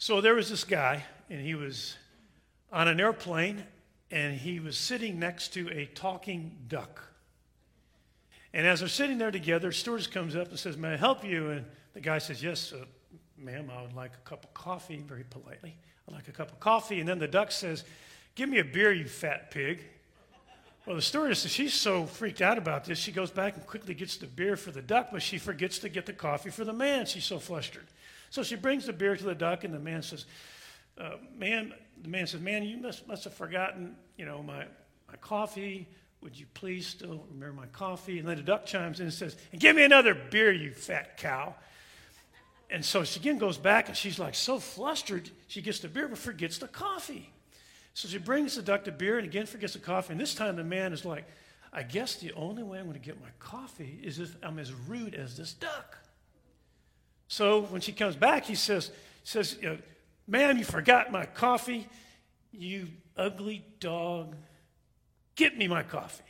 So there was this guy, and he was on an airplane, and he was sitting next to a talking duck. And as they're sitting there together, stewardess comes up and says, May I help you? And the guy says, Yes, uh, ma'am, I would like a cup of coffee, very politely. I'd like a cup of coffee. And then the duck says, Give me a beer, you fat pig. Well, the stewardess, she's so freaked out about this, she goes back and quickly gets the beer for the duck, but she forgets to get the coffee for the man. She's so flustered. So she brings the beer to the duck, and the man says, uh, Man, the man says, Man, you must, must have forgotten, you know, my, my coffee. Would you please still remember my coffee? And then the duck chimes in and says, and Give me another beer, you fat cow. And so she again goes back, and she's like so flustered, she gets the beer but forgets the coffee. So she brings the duck the beer and again forgets the coffee. And this time the man is like, I guess the only way I'm going to get my coffee is if I'm as rude as this duck. So when she comes back, he says, says, Ma'am, you forgot my coffee. You ugly dog. Get me my coffee.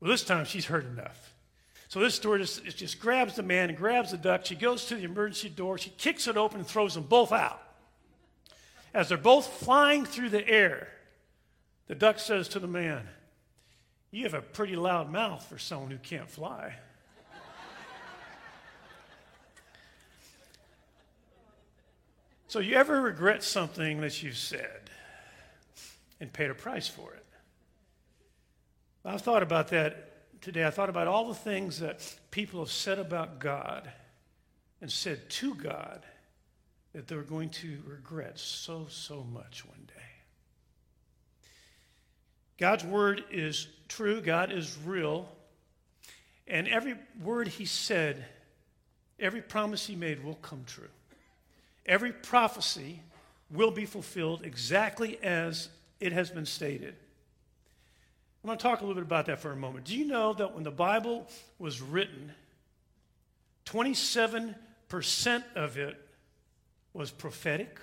Well, this time she's heard enough. So this stewardess just grabs the man and grabs the duck. She goes to the emergency door. She kicks it open and throws them both out. As they're both flying through the air, the duck says to the man, You have a pretty loud mouth for someone who can't fly. So, you ever regret something that you've said and paid a price for it? I've thought about that today. I thought about all the things that people have said about God and said to God that they're going to regret so, so much one day. God's word is true, God is real, and every word he said, every promise he made will come true. Every prophecy will be fulfilled exactly as it has been stated. I'm going to talk a little bit about that for a moment. Do you know that when the Bible was written, 27% of it was prophetic?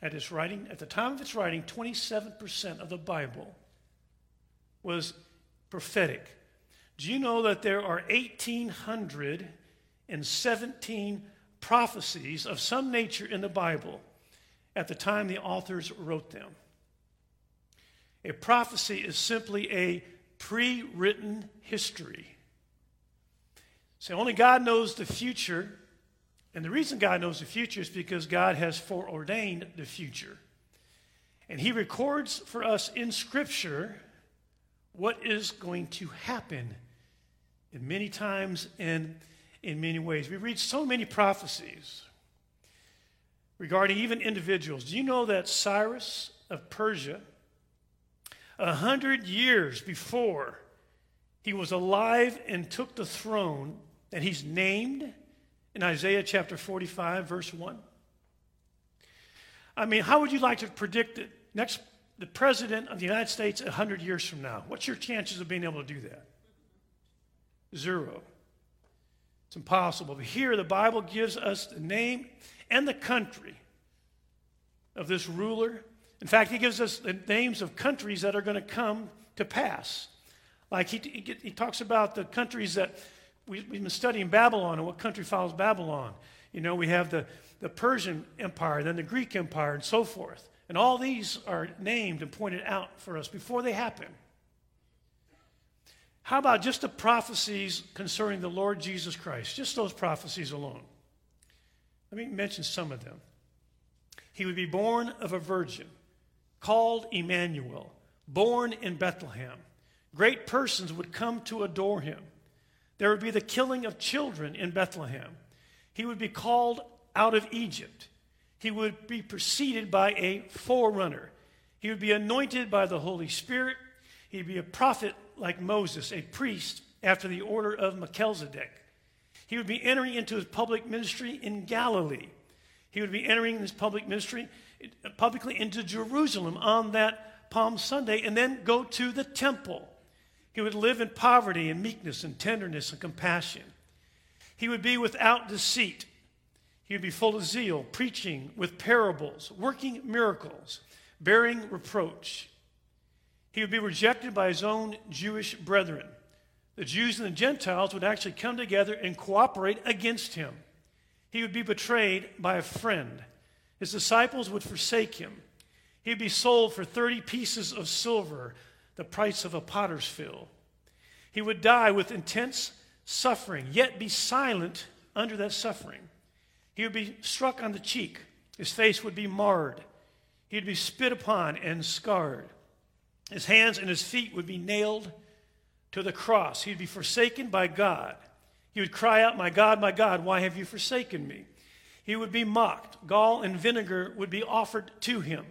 At its writing, at the time of its writing, 27% of the Bible was prophetic. Do you know that there are 1,817 prophecies of some nature in the Bible at the time the authors wrote them. A prophecy is simply a pre written history. So only God knows the future. And the reason God knows the future is because God has foreordained the future. And He records for us in Scripture what is going to happen in many times and in many ways. We read so many prophecies regarding even individuals. Do you know that Cyrus of Persia, a hundred years before he was alive and took the throne, that he's named in Isaiah chapter 45, verse 1? I mean, how would you like to predict it next the president of the United States 100 years from now? What's your chances of being able to do that? Zero. It's impossible. But here, the Bible gives us the name and the country of this ruler. In fact, he gives us the names of countries that are going to come to pass. Like he, he, he talks about the countries that we, have been studying Babylon and what country follows Babylon. You know, we have the, the Persian Empire, then the Greek Empire, and so forth. And all these are named and pointed out for us before they happen. How about just the prophecies concerning the Lord Jesus Christ? Just those prophecies alone. Let me mention some of them. He would be born of a virgin, called Emmanuel, born in Bethlehem. Great persons would come to adore him. There would be the killing of children in Bethlehem. He would be called out of Egypt. He would be preceded by a forerunner. He would be anointed by the Holy Spirit. He'd be a prophet like Moses, a priest after the order of Melchizedek. He would be entering into his public ministry in Galilee. He would be entering his public ministry uh, publicly into Jerusalem on that Palm Sunday and then go to the temple. He would live in poverty and meekness and tenderness and compassion. He would be without deceit. He would be full of zeal, preaching with parables, working miracles, bearing reproach. He would be rejected by his own Jewish brethren. The Jews and the Gentiles would actually come together and cooperate against him. He would be betrayed by a friend. His disciples would forsake him. He'd be sold for 30 pieces of silver, the price of a potter's field. He would die with intense suffering, yet be silent under that suffering. He would be struck on the cheek. His face would be marred. He'd be spit upon and scarred. His hands and his feet would be nailed to the cross. He'd be forsaken by God. He would cry out, My God, my God, why have you forsaken me? He would be mocked. Gall and vinegar would be offered to him.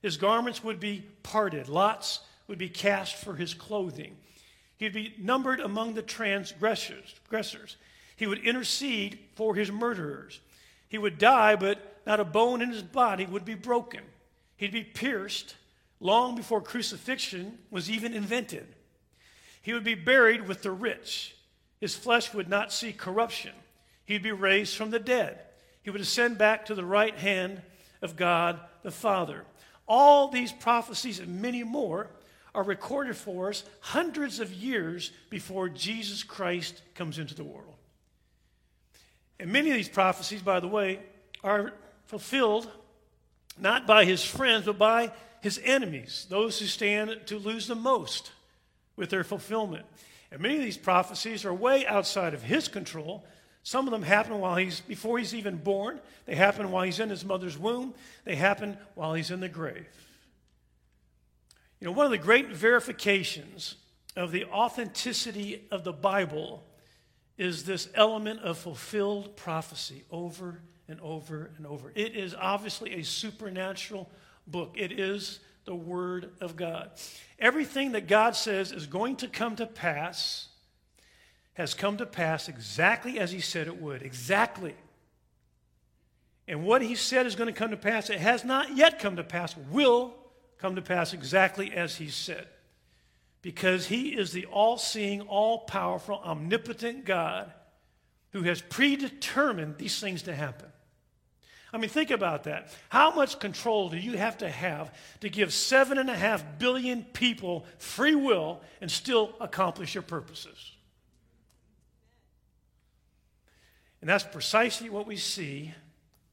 His garments would be parted. Lots would be cast for his clothing. He'd be numbered among the transgressors. He would intercede for his murderers. He would die, but not a bone in his body would be broken. He'd be pierced long before crucifixion was even invented. He would be buried with the rich. His flesh would not see corruption. He'd be raised from the dead. He would ascend back to the right hand of God the Father. All these prophecies and many more are recorded for us hundreds of years before Jesus Christ comes into the world. And many of these prophecies, by the way, are fulfilled not by his friends, but by his enemies, those who stand to lose the most with their fulfillment. And many of these prophecies are way outside of his control. Some of them happen while he's before he's even born. They happen while he's in his mother's womb. They happen while he's in the grave. You know, one of the great verifications of the authenticity of the Bible is this element of fulfilled prophecy over and over and over. It is obviously a supernatural book, it is the Word of God. Everything that God says is going to come to pass has come to pass exactly as He said it would. Exactly. And what He said is going to come to pass, it has not yet come to pass, will come to pass exactly as he said. Because he is the all seeing, all powerful, omnipotent God who has predetermined these things to happen. I mean, think about that. How much control do you have to have to give seven and a half billion people free will and still accomplish your purposes? And that's precisely what we see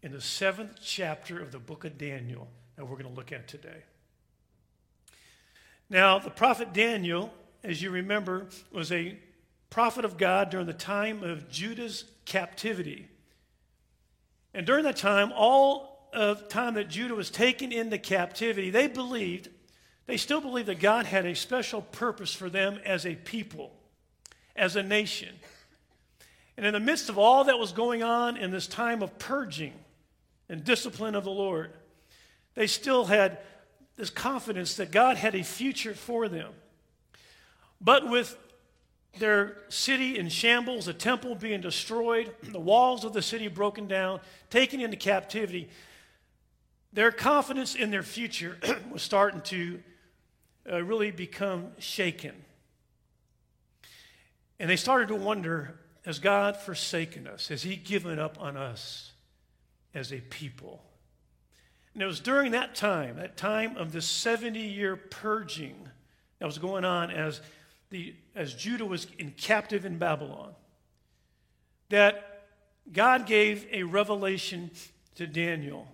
in the seventh chapter of the book of Daniel that we're going to look at today. Now, the prophet Daniel, as you remember, was a prophet of God during the time of Judah's captivity. And during that time, all of time that Judah was taken into captivity, they believed, they still believed that God had a special purpose for them as a people, as a nation. And in the midst of all that was going on in this time of purging and discipline of the Lord, they still had this confidence that God had a future for them. But with their city in shambles, the temple being destroyed, the walls of the city broken down, taken into captivity, their confidence in their future was starting to uh, really become shaken. And they started to wonder has God forsaken us? Has He given up on us as a people? And it was during that time, that time of the 70 year purging that was going on as, the, as Judah was in captive in Babylon, that God gave a revelation to Daniel.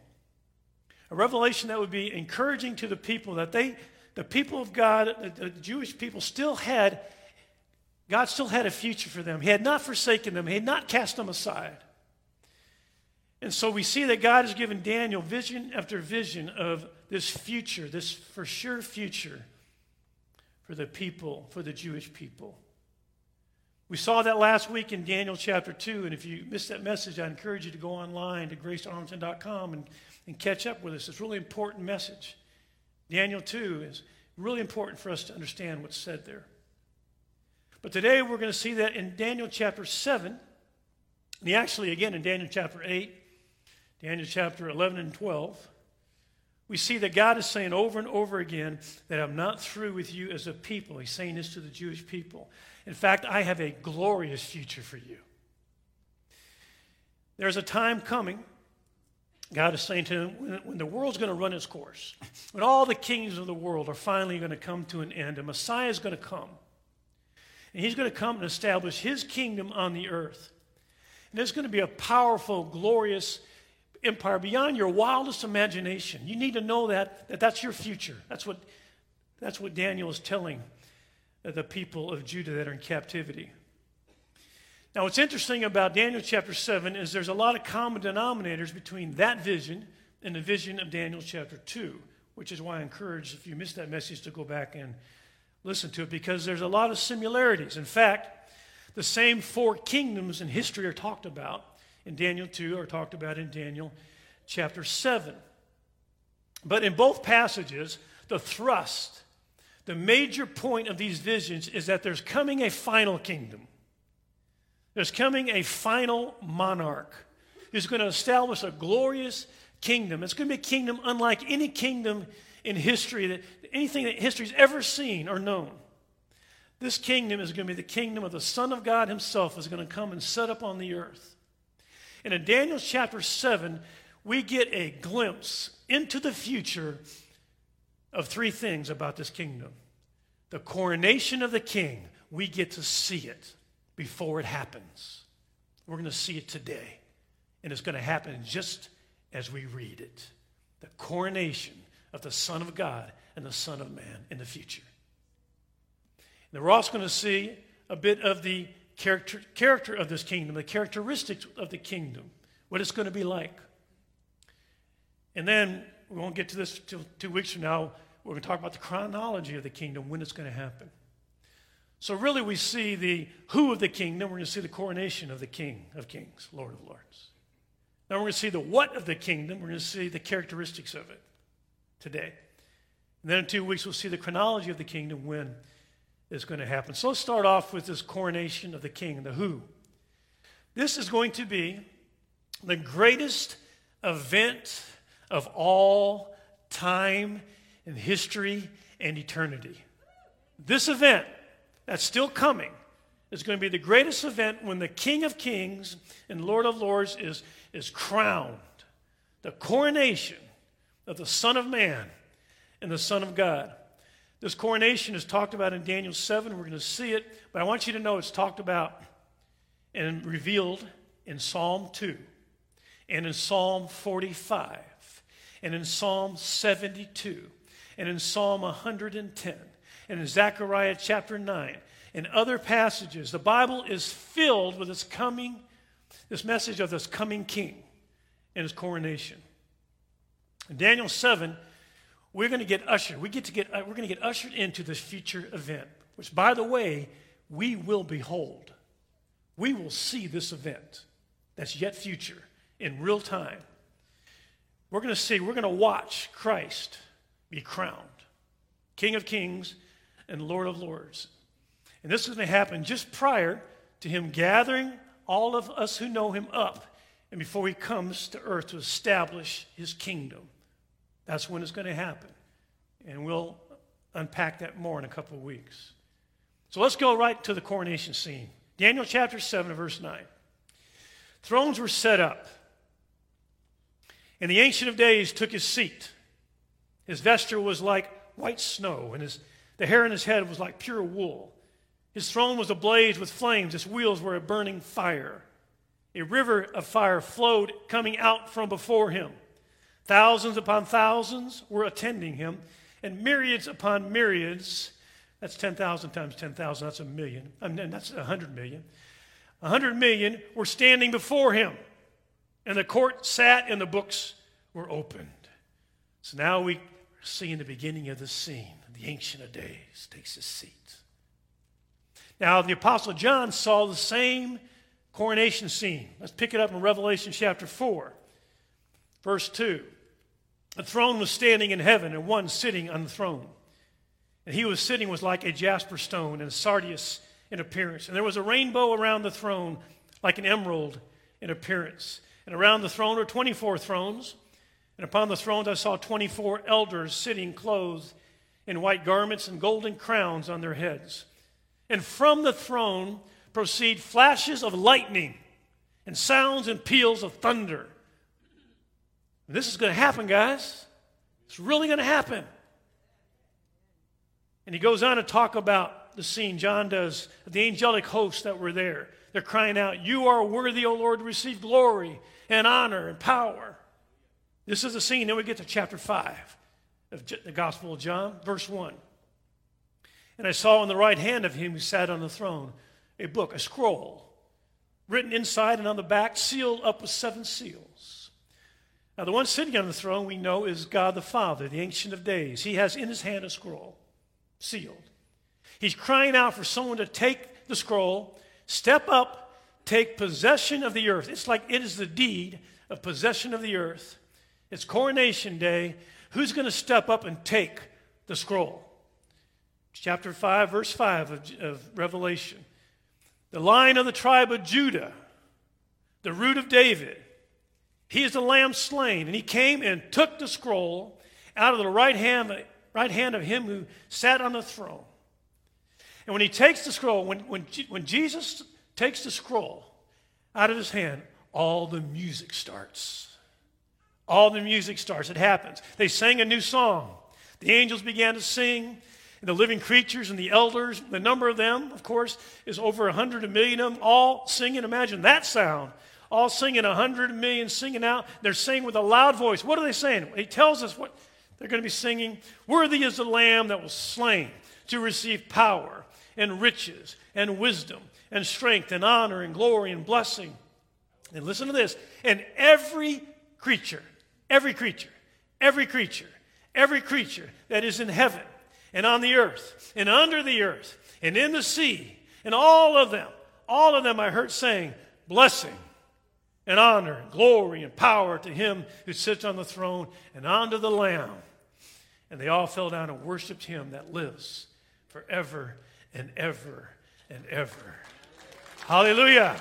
A revelation that would be encouraging to the people that they, the people of God, the, the Jewish people, still had, God still had a future for them. He had not forsaken them, He had not cast them aside. And so we see that God has given Daniel vision after vision of this future, this for sure future for the people, for the Jewish people. We saw that last week in Daniel chapter 2, and if you missed that message, I encourage you to go online to gracearlington.com and, and catch up with us. It's a really important message. Daniel 2 is really important for us to understand what's said there. But today we're going to see that in Daniel chapter 7, and actually again in Daniel chapter 8, Daniel chapter 11 and 12, we see that God is saying over and over again that I'm not through with you as a people. He's saying this to the Jewish people. In fact, I have a glorious future for you. There's a time coming, God is saying to them, when, when the world's going to run its course, when all the kings of the world are finally going to come to an end, a Messiah is going to come. And he's going to come and establish his kingdom on the earth. And there's going to be a powerful, glorious empire beyond your wildest imagination. You need to know that, that that's your future. That's what, that's what Daniel is telling the people of Judah that are in captivity. Now, what's interesting about Daniel chapter 7 is there's a lot of common denominators between that vision and the vision of Daniel chapter 2, which is why I encourage, if you missed that message, to go back and listen to it because there's a lot of similarities. In fact, the same four kingdoms in history are talked about in Daniel 2 are talked about in Daniel chapter 7. But in both passages, the thrust, the major point of these visions is that there's coming a final kingdom. There's coming a final monarch who's going to establish a glorious kingdom. It's going to be a kingdom unlike any kingdom in history that anything that history's ever seen or known. This kingdom is going to be the kingdom of the Son of God Himself, is going to come and set up on the earth. And in Daniel chapter 7, we get a glimpse into the future of three things about this kingdom the coronation of the king, we get to see it before it happens. We're going to see it today. And it's going to happen just as we read it. The coronation of the Son of God and the Son of Man in the future. And we're also going to see a bit of the character, character of this kingdom, the characteristics of the kingdom, what it's going to be like. And then we won't get to this till two weeks from now. We're going to talk about the chronology of the kingdom, when it's going to happen. So, really, we see the who of the kingdom. We're going to see the coronation of the King of Kings, Lord of Lords. Now, we're going to see the what of the kingdom. We're going to see the characteristics of it today. And then in two weeks, we'll see the chronology of the kingdom when is going to happen. So let's start off with this coronation of the king, the who. This is going to be the greatest event of all time in history and eternity. This event that's still coming is going to be the greatest event when the King of Kings and Lord of Lords is, is crowned. The coronation of the Son of Man and the Son of God. This coronation is talked about in Daniel 7. We're going to see it, but I want you to know it's talked about and revealed in Psalm 2, and in Psalm 45, and in Psalm 72, and in Psalm 110, and in Zechariah chapter 9, and other passages. The Bible is filled with this coming, this message of this coming king and his coronation. In Daniel 7, we're going to get ushered. We get to get, uh, we're going to get ushered into this future event, which, by the way, we will behold. We will see this event that's yet future in real time. We're going to see, we're going to watch Christ be crowned King of Kings and Lord of Lords. And this is going to happen just prior to him gathering all of us who know him up and before he comes to earth to establish his kingdom. That's when it's going to happen. And we'll unpack that more in a couple of weeks. So let's go right to the coronation scene. Daniel chapter 7, verse 9. Thrones were set up, and the Ancient of Days took his seat. His vesture was like white snow, and his, the hair on his head was like pure wool. His throne was ablaze with flames, his wheels were a burning fire. A river of fire flowed coming out from before him. Thousands upon thousands were attending him, and myriads upon myriads. That's 10,000 times 10,000. That's a million. I mean, that's 100 million. 100 million were standing before him, and the court sat, and the books were opened. So now we see in the beginning of the scene, the Ancient of Days takes his seat. Now, the Apostle John saw the same coronation scene. Let's pick it up in Revelation chapter 4, verse 2. A throne was standing in heaven, and one sitting on the throne. And he was sitting was like a jasper stone and sardius in appearance. And there was a rainbow around the throne, like an emerald in appearance. And around the throne were 24 thrones. And upon the thrones I saw 24 elders sitting clothed in white garments and golden crowns on their heads. And from the throne proceed flashes of lightning and sounds and peals of thunder. And this is going to happen, guys. It's really going to happen. And he goes on to talk about the scene, John does, the angelic hosts that were there. They're crying out, You are worthy, O Lord, to receive glory and honor and power. This is the scene. Then we get to chapter 5 of the Gospel of John, verse 1. And I saw in the right hand of him who sat on the throne a book, a scroll, written inside and on the back, sealed up with seven seals. Now, the one sitting on the throne we know is God the Father, the Ancient of Days. He has in his hand a scroll, sealed. He's crying out for someone to take the scroll, step up, take possession of the earth. It's like it is the deed of possession of the earth. It's coronation day. Who's going to step up and take the scroll? Chapter 5, verse 5 of, of Revelation. The Lion of the tribe of Judah, the root of David, he is the lamb slain. And he came and took the scroll out of the right hand, right hand of him who sat on the throne. And when he takes the scroll, when, when, when Jesus takes the scroll out of his hand, all the music starts. All the music starts. It happens. They sang a new song. The angels began to sing. And the living creatures and the elders, the number of them, of course, is over a hundred a million of them, all singing. Imagine that sound. All singing, a hundred million singing out. They're singing with a loud voice. What are they saying? He tells us what they're going to be singing. Worthy is the Lamb that was slain to receive power and riches and wisdom and strength and honor and glory and blessing. And listen to this. And every creature Every creature, every creature, every creature that is in heaven and on the earth and under the earth and in the sea, and all of them, all of them I heard saying, Blessing and honor and glory and power to him who sits on the throne and unto the Lamb. And they all fell down and worshiped him that lives forever and ever and ever. Hallelujah.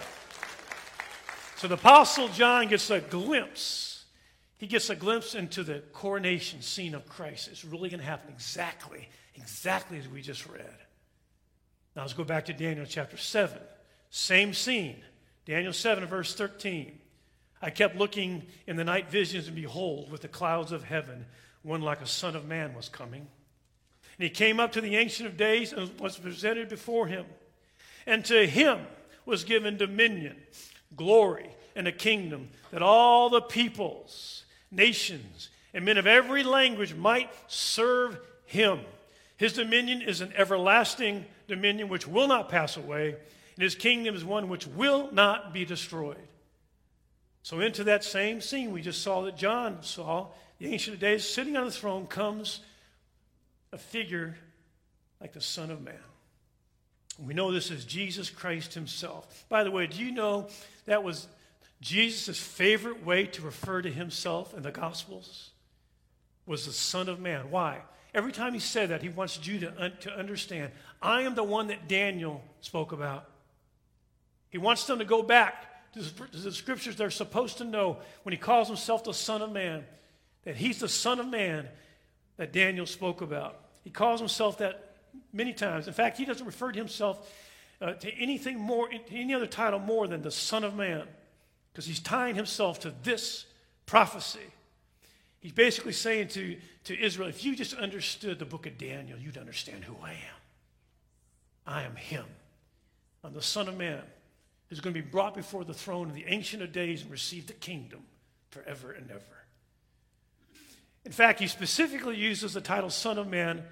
So the Apostle John gets a glimpse he gets a glimpse into the coronation scene of Christ. It's really going to happen exactly, exactly as we just read. Now let's go back to Daniel chapter 7. Same scene. Daniel 7, verse 13. I kept looking in the night visions, and behold, with the clouds of heaven, one like a son of man was coming. And he came up to the Ancient of Days and was presented before him. And to him was given dominion, glory, and a kingdom that all the peoples nations, and men of every language might serve him. His dominion is an everlasting dominion which will not pass away, and his kingdom is one which will not be destroyed. So, into that same scene we just saw that John saw, the Ancient of Days, sitting on the throne, comes a figure like the Son of Man. We know this is Jesus Christ himself. By the way, do you know that was Jesus' favorite way to refer to himself in the Gospels was the Son of Man. Why? Every time he said that, he wants you to, un- to understand I am the one that Daniel spoke about. He wants them to go back to the, scriptures they're supposed to know when he calls himself the Son of Man, that he's the Son of Man that Daniel spoke about. He calls himself that many times. In fact, he doesn't refer to himself uh, to anything more, to any other title more than the Son of Man because he's tying himself to this prophecy. He's basically saying to, to Israel, if you just understood the book of Daniel, you'd understand who I am. I am him. I'm the Son of Man who's going to be brought before the throne of the Ancient of Days and receive the kingdom forever and ever. In fact, he specifically uses the title Son of Man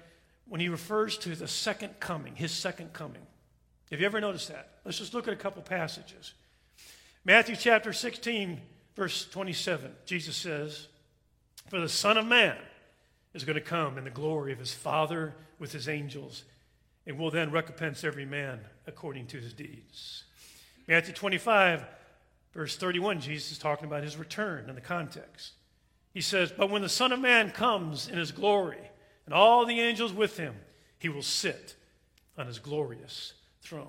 when he refers to the second coming, his second coming. Have you ever noticed that? Let's just look at a couple passages. Matthew chapter 16, verse 27, Jesus says, For the Son of Man is going to come in the glory of his Father with his angels, and will then recompense every man according to his deeds. Matthew 25, verse 31, Jesus is talking about his return in the context. He says, But when the Son of Man comes in his glory, and all the angels with him, he will sit on his glorious throne.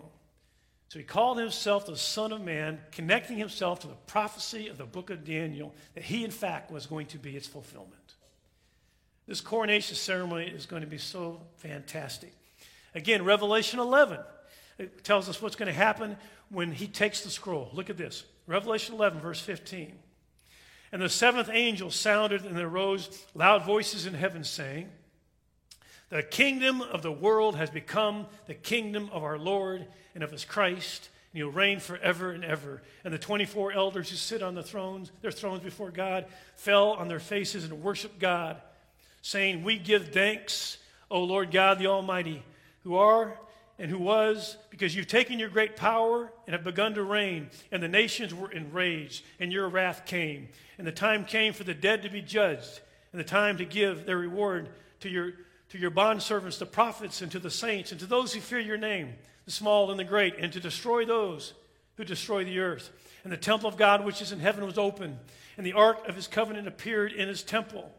So he called himself the Son of Man, connecting himself to the prophecy of the book of Daniel that he, in fact, was going to be its fulfillment. This coronation ceremony is going to be so fantastic. Again, Revelation 11 it tells us what's going to happen when he takes the scroll. Look at this Revelation 11, verse 15. And the seventh angel sounded, and there rose loud voices in heaven saying, The kingdom of the world has become the kingdom of our Lord and of his Christ, and he'll reign forever and ever. And the 24 elders who sit on the thrones, their thrones before God, fell on their faces and worshiped God, saying, We give thanks, O Lord God the Almighty, who are and who was, because you've taken your great power and have begun to reign, and the nations were enraged, and your wrath came. And the time came for the dead to be judged, and the time to give their reward to your, to your bondservants, the prophets, and to the saints, and to those who fear your name the small and the great, and to destroy those who destroy the earth. And the temple of God which is in heaven was open, and the ark of his covenant appeared in his temple.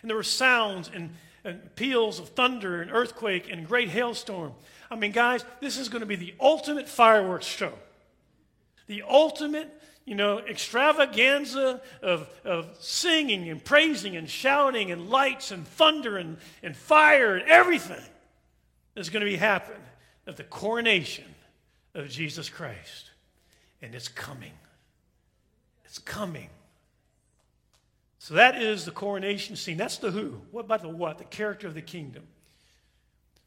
And there were sounds and, and peals of thunder and earthquake and great hailstorm. I mean, guys, this is going to be the ultimate fireworks show. The ultimate, you know, extravaganza of, of singing and praising and shouting and lights and thunder and, and fire and everything is going to be happening at the coronation of Jesus Christ. And it's coming. It's coming. So that is the coronation scene. That's the who. What about the what? The character of the kingdom.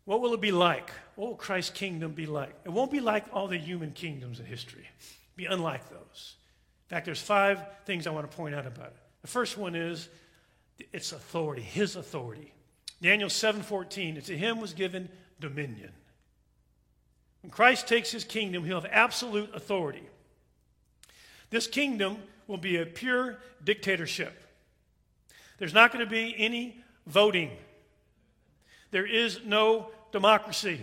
What will it be like? What will Christ's kingdom be like? It won't be like all the human kingdoms in history. It'll be unlike those. In fact, there's five things I want to point out about it. The first one is its authority, his authority. Daniel 7:14, to him was given dominion. When Christ takes his kingdom, he'll have absolute authority. This kingdom will be a pure dictatorship. There's not going to be any voting. There is no democracy.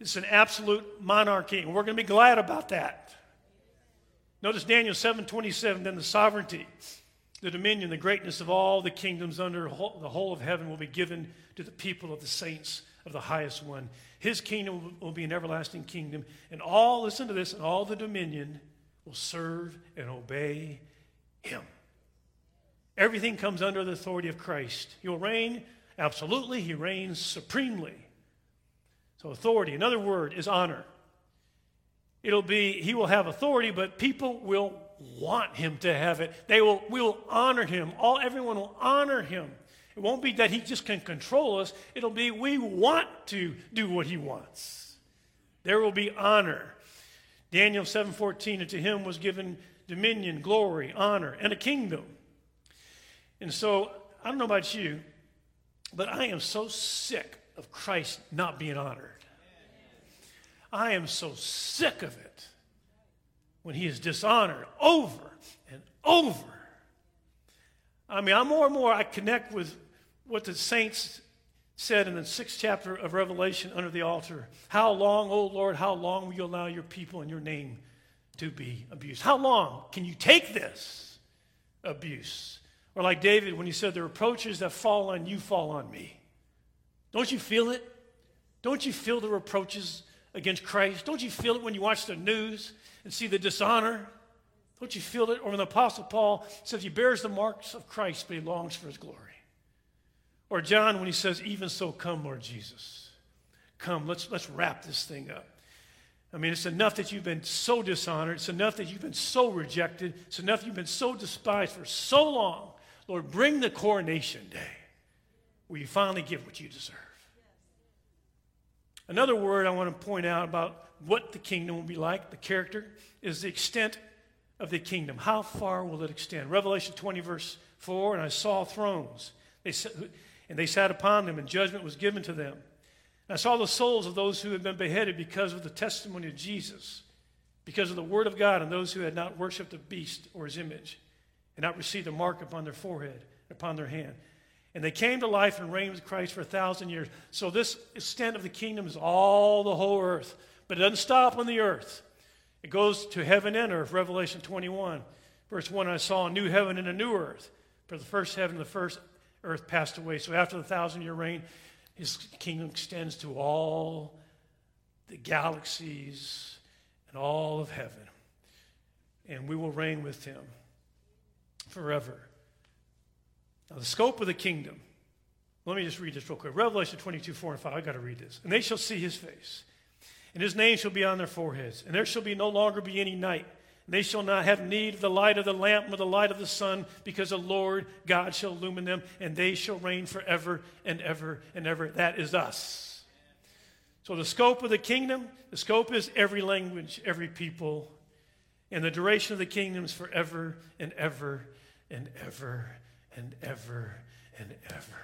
It's an absolute monarchy, and we're going to be glad about that. Notice Daniel 7:27, then the sovereignty, the dominion, the greatness of all the kingdoms under the whole of heaven will be given to the people of the saints of the highest one. His kingdom will be an everlasting kingdom, and all, listen to this, and all the dominion will serve and obey him. Everything comes under the authority of Christ. He will reign absolutely, he reigns supremely. So, authority, another word, is honor. It'll be, he will have authority, but people will want him to have it. They will, will honor him. All, everyone will honor him. It won't be that he just can control us. It'll be we want to do what he wants. There will be honor. Daniel 7:14 and to him was given dominion, glory, honor and a kingdom. And so, I don't know about you, but I am so sick of Christ not being honored. I am so sick of it when he is dishonored over and over. I mean, I'm more and more, I connect with what the saints said in the sixth chapter of Revelation under the altar. How long, O Lord, how long will you allow your people and your name to be abused? How long can you take this abuse? Or like David when he said, The reproaches that fall on you fall on me. Don't you feel it? Don't you feel the reproaches against Christ? Don't you feel it when you watch the news and see the dishonor? Don't you feel it? Or when the Apostle Paul says he bears the marks of Christ, but he longs for his glory. Or John when he says, Even so, come, Lord Jesus. Come, let's, let's wrap this thing up. I mean, it's enough that you've been so dishonored. It's enough that you've been so rejected. It's enough you've been so despised for so long. Lord, bring the coronation day where you finally get what you deserve. Another word I want to point out about what the kingdom will be like, the character, is the extent of the kingdom. How far will it extend? Revelation 20, verse 4 And I saw thrones. They, and they sat upon them, and judgment was given to them. And I saw the souls of those who had been beheaded because of the testimony of Jesus, because of the word of God, and those who had not worshipped the beast or his image, and not received a mark upon their forehead, upon their hand. And they came to life and reigned with Christ for a thousand years. So this extent of the kingdom is all the whole earth. But it doesn't stop on the earth. It goes to heaven and earth, Revelation 21. Verse 1 I saw a new heaven and a new earth. For the first heaven and the first earth passed away. So after the thousand year reign, his kingdom extends to all the galaxies and all of heaven. And we will reign with him forever. Now, the scope of the kingdom. Let me just read this real quick. Revelation 22, 4 and 5. I've got to read this. And they shall see his face, and his name shall be on their foreheads, and there shall be no longer be any night. And They shall not have need of the light of the lamp nor the light of the sun, because the Lord God shall illumine them, and they shall reign forever and ever and ever. That is us. So, the scope of the kingdom, the scope is every language, every people. And the duration of the kingdom is forever and ever and ever and ever and ever.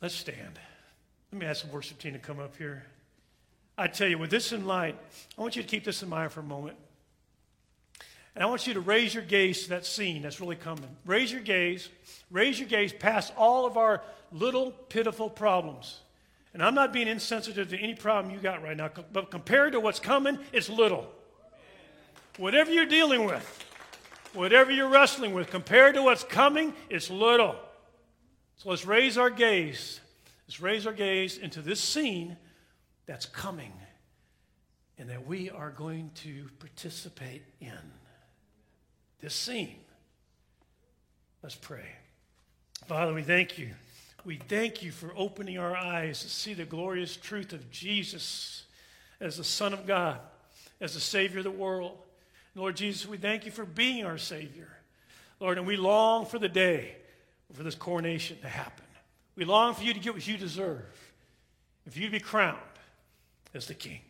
Let's stand. Let me ask the worship team to come up here. I tell you, with this in mind, I want you to keep this in mind for a moment. And I want you to raise your gaze to that scene that's really coming. Raise your gaze, raise your gaze past all of our little pitiful problems. And I'm not being insensitive to any problem you got right now, but compared to what's coming, it's little. Whatever you're dealing with, whatever you're wrestling with, compared to what's coming, it's little. So let's raise our gaze. Let's raise our gaze into this scene that's coming and that we are going to participate in. This scene. Let's pray. Father, we thank you. We thank you for opening our eyes to see the glorious truth of Jesus as the Son of God, as the Savior of the world. Lord Jesus, we thank you for being our Savior. Lord, and we long for the day for this coronation to happen. We long for you to get what you deserve and for you to be crowned as the King.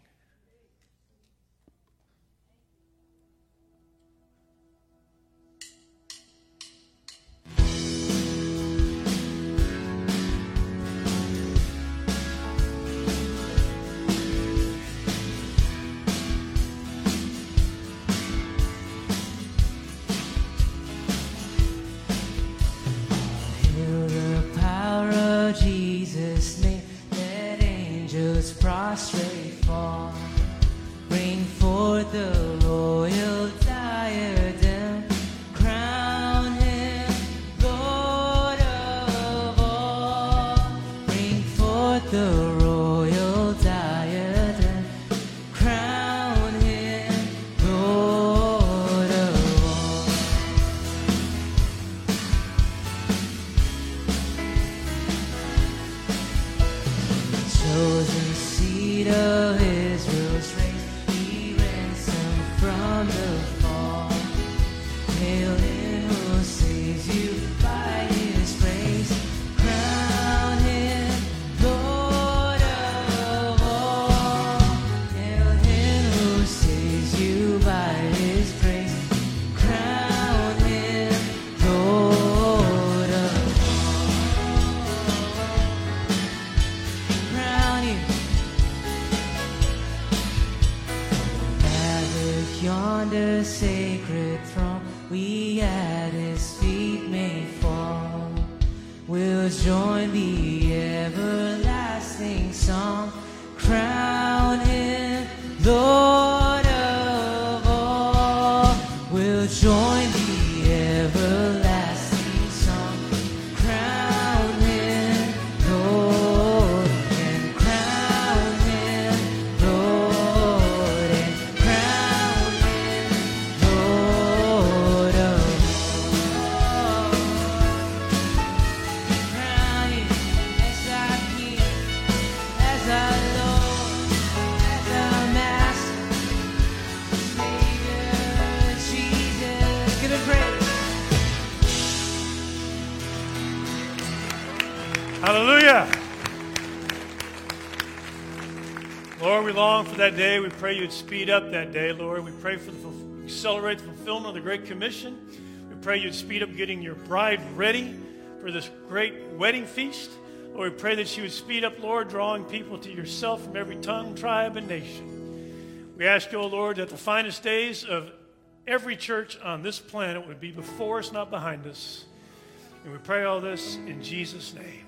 That day. We pray you'd speed up that day, Lord. We pray for the accelerate the fulfillment of the Great Commission. We pray you'd speed up getting your bride ready for this great wedding feast. Lord, we pray that you would speed up, Lord, drawing people to yourself from every tongue, tribe, and nation. We ask you, O Lord, that the finest days of every church on this planet would be before us, not behind us. And we pray all this in Jesus' name.